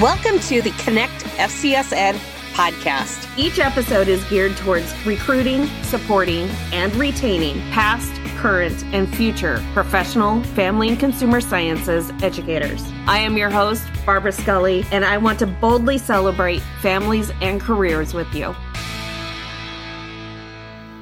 Welcome to the Connect FCS Ed podcast. Each episode is geared towards recruiting, supporting, and retaining past, current, and future professional, family, and consumer sciences educators. I am your host, Barbara Scully, and I want to boldly celebrate families and careers with you.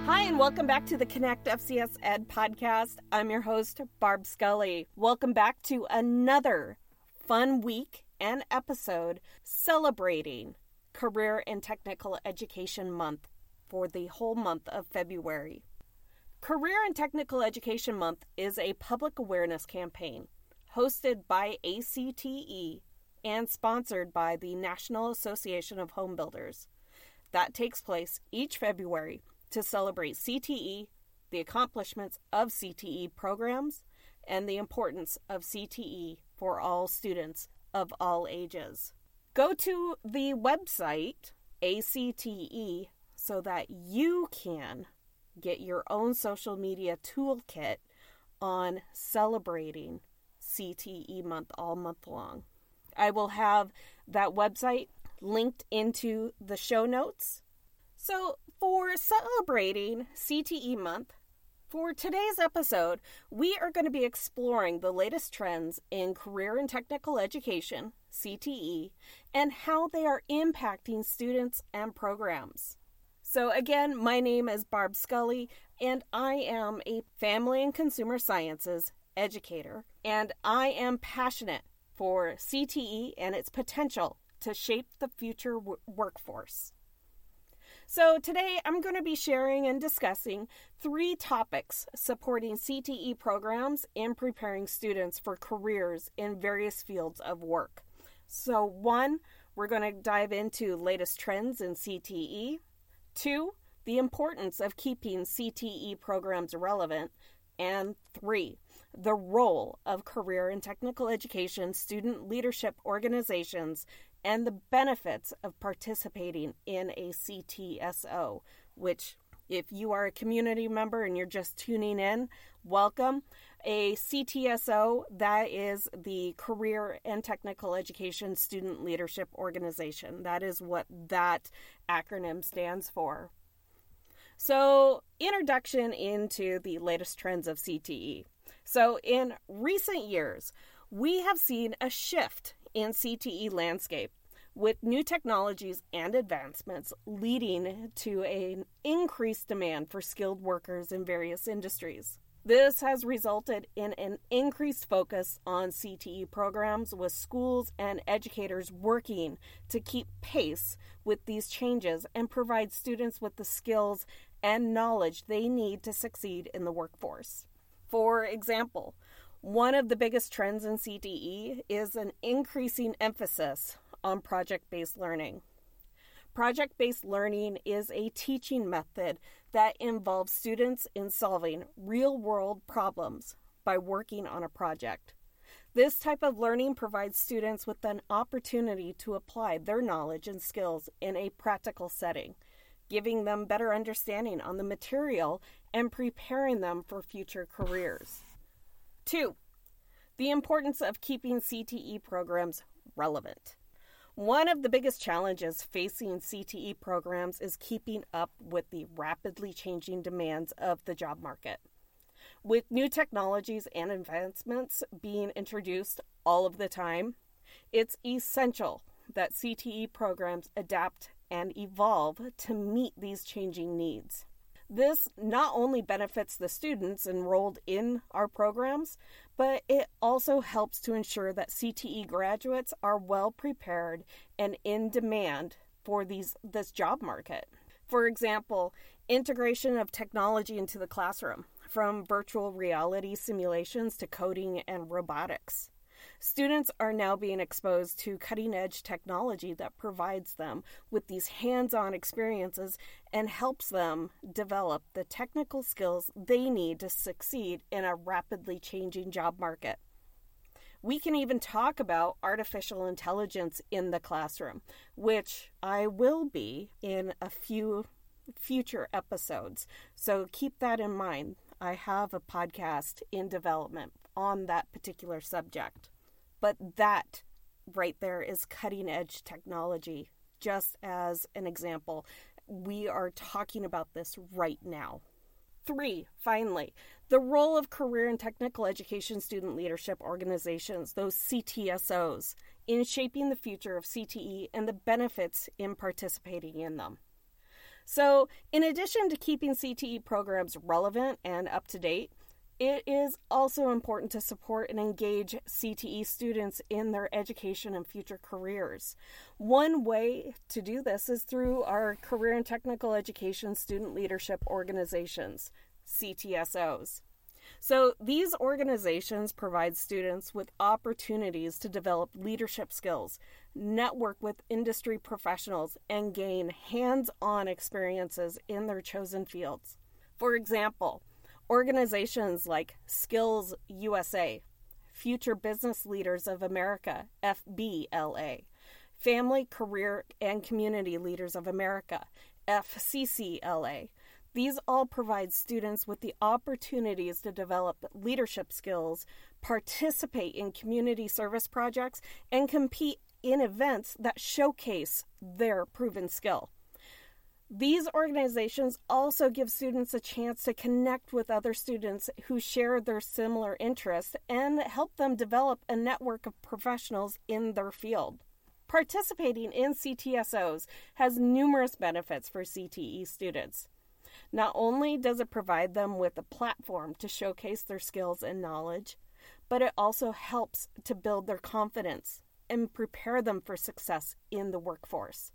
Hi, and welcome back to the Connect FCS Ed podcast. I'm your host, Barb Scully. Welcome back to another fun week and episode celebrating Career and Technical Education Month for the whole month of February. Career and Technical Education Month is a public awareness campaign hosted by ACTE and sponsored by the National Association of Home Builders. That takes place each February to celebrate CTE, the accomplishments of CTE programs, and the importance of CTE for all students of all ages. Go to the website ACTE so that you can get your own social media toolkit on celebrating CTE month all month long. I will have that website linked into the show notes. So, for celebrating CTE month, for today's episode, we are going to be exploring the latest trends in career and technical education, CTE, and how they are impacting students and programs. So, again, my name is Barb Scully, and I am a family and consumer sciences educator, and I am passionate for CTE and its potential to shape the future w- workforce. So, today I'm going to be sharing and discussing three topics supporting CTE programs and preparing students for careers in various fields of work. So, one, we're going to dive into latest trends in CTE. Two, the importance of keeping CTE programs relevant. And three, the role of career and technical education student leadership organizations and the benefits of participating in a CTSO, which, if you are a community member and you're just tuning in, welcome. A CTSO, that is the Career and Technical Education Student Leadership Organization. That is what that acronym stands for. So, introduction into the latest trends of CTE. So, in recent years, we have seen a shift in CTE landscape with new technologies and advancements leading to an increased demand for skilled workers in various industries. This has resulted in an increased focus on CTE programs with schools and educators working to keep pace with these changes and provide students with the skills and knowledge they need to succeed in the workforce. For example, one of the biggest trends in CTE is an increasing emphasis on project based learning. Project based learning is a teaching method that involves students in solving real world problems by working on a project. This type of learning provides students with an opportunity to apply their knowledge and skills in a practical setting, giving them better understanding on the material and preparing them for future careers. Two, the importance of keeping CTE programs relevant. One of the biggest challenges facing CTE programs is keeping up with the rapidly changing demands of the job market. With new technologies and advancements being introduced all of the time, it's essential that CTE programs adapt and evolve to meet these changing needs. This not only benefits the students enrolled in our programs, but it also helps to ensure that CTE graduates are well prepared and in demand for these this job market. For example, integration of technology into the classroom, from virtual reality simulations to coding and robotics. Students are now being exposed to cutting edge technology that provides them with these hands on experiences and helps them develop the technical skills they need to succeed in a rapidly changing job market. We can even talk about artificial intelligence in the classroom, which I will be in a few future episodes. So keep that in mind. I have a podcast in development on that particular subject. But that right there is cutting edge technology. Just as an example, we are talking about this right now. Three, finally, the role of career and technical education student leadership organizations, those CTSOs, in shaping the future of CTE and the benefits in participating in them. So, in addition to keeping CTE programs relevant and up to date, it is also important to support and engage CTE students in their education and future careers. One way to do this is through our Career and Technical Education Student Leadership Organizations, CTSOs. So, these organizations provide students with opportunities to develop leadership skills, network with industry professionals, and gain hands on experiences in their chosen fields. For example, Organizations like Skills USA, Future Business Leaders of America, FBLA, Family, Career, and Community Leaders of America, FCCLA. These all provide students with the opportunities to develop leadership skills, participate in community service projects, and compete in events that showcase their proven skill. These organizations also give students a chance to connect with other students who share their similar interests and help them develop a network of professionals in their field. Participating in CTSOs has numerous benefits for CTE students. Not only does it provide them with a platform to showcase their skills and knowledge, but it also helps to build their confidence and prepare them for success in the workforce.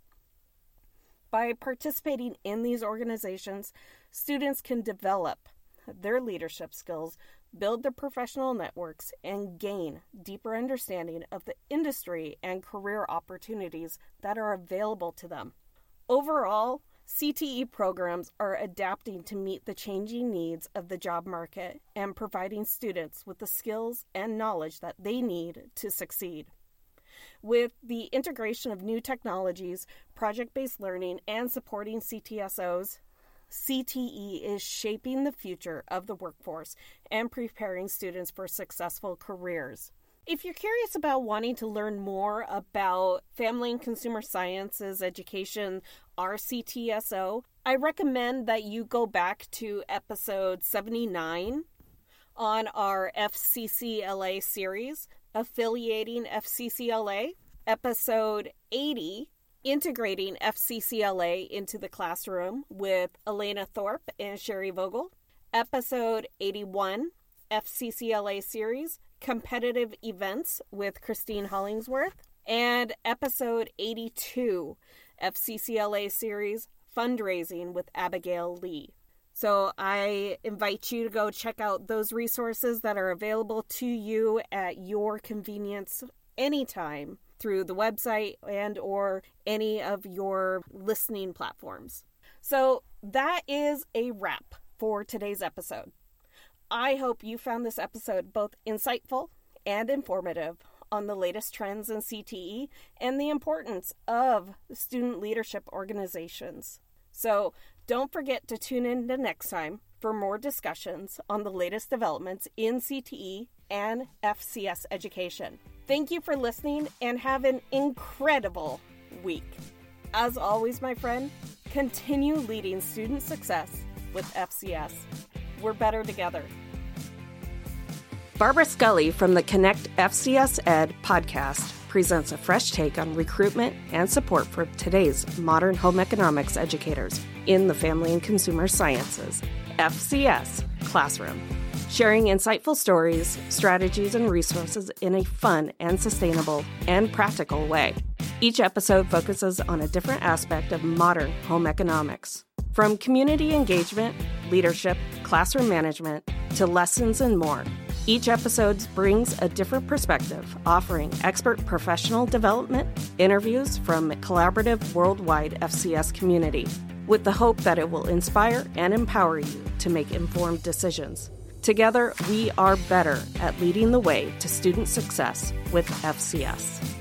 By participating in these organizations, students can develop their leadership skills, build their professional networks, and gain deeper understanding of the industry and career opportunities that are available to them. Overall, CTE programs are adapting to meet the changing needs of the job market and providing students with the skills and knowledge that they need to succeed. With the integration of new technologies, project based learning, and supporting CTSOs, CTE is shaping the future of the workforce and preparing students for successful careers. If you're curious about wanting to learn more about family and consumer sciences education, our CTSO, I recommend that you go back to episode 79 on our FCCLA series affiliating FCCLA, episode 80, integrating FCCLA into the classroom with Elena Thorpe and Sherry Vogel, episode 81, FCCLA series, competitive events with Christine Hollingsworth, and episode 82, FCCLA series, fundraising with Abigail Lee. So I invite you to go check out those resources that are available to you at your convenience anytime through the website and or any of your listening platforms. So that is a wrap for today's episode. I hope you found this episode both insightful and informative on the latest trends in CTE and the importance of student leadership organizations. So don't forget to tune in the next time for more discussions on the latest developments in CTE and FCS education. Thank you for listening and have an incredible week. As always, my friend, continue leading student success with FCS. We're better together. Barbara Scully from the Connect FCS Ed podcast presents a fresh take on recruitment and support for today's modern home economics educators in the Family and Consumer Sciences FCS classroom, sharing insightful stories, strategies, and resources in a fun and sustainable and practical way. Each episode focuses on a different aspect of modern home economics. From community engagement, leadership, classroom management, to lessons and more. Each episode brings a different perspective, offering expert professional development, interviews from a collaborative worldwide FCS community, with the hope that it will inspire and empower you to make informed decisions. Together, we are better at leading the way to student success with FCS.